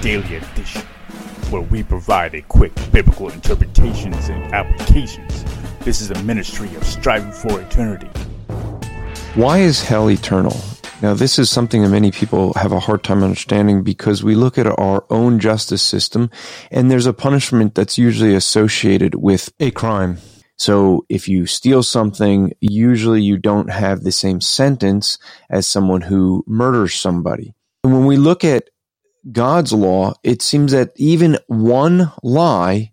Daily Edition, where we provide a quick biblical interpretations and applications. This is a ministry of striving for eternity. Why is hell eternal? Now, this is something that many people have a hard time understanding because we look at our own justice system and there's a punishment that's usually associated with a crime. So if you steal something, usually you don't have the same sentence as someone who murders somebody. And when we look at God's law, it seems that even one lie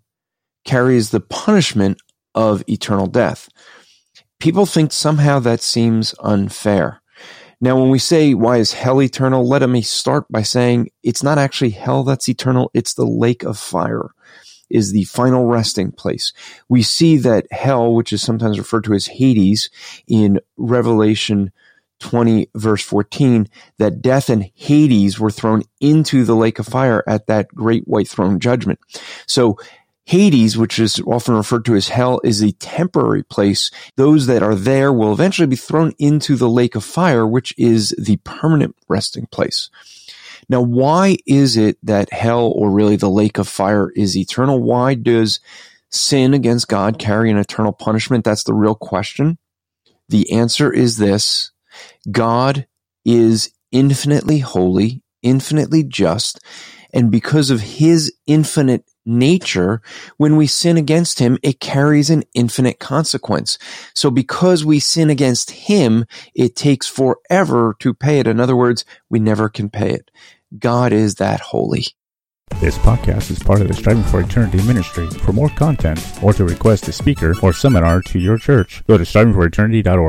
carries the punishment of eternal death. People think somehow that seems unfair. Now, when we say, why is hell eternal? Let me start by saying it's not actually hell that's eternal. It's the lake of fire is the final resting place. We see that hell, which is sometimes referred to as Hades in Revelation 20 verse 14, that death and Hades were thrown into the lake of fire at that great white throne judgment. So Hades, which is often referred to as hell, is a temporary place. Those that are there will eventually be thrown into the lake of fire, which is the permanent resting place. Now, why is it that hell or really the lake of fire is eternal? Why does sin against God carry an eternal punishment? That's the real question. The answer is this. God is infinitely holy, infinitely just, and because of his infinite nature, when we sin against him, it carries an infinite consequence. So because we sin against him, it takes forever to pay it. In other words, we never can pay it. God is that holy. This podcast is part of the Striving for Eternity ministry. For more content or to request a speaker or seminar to your church, go to strivingforeternity.org.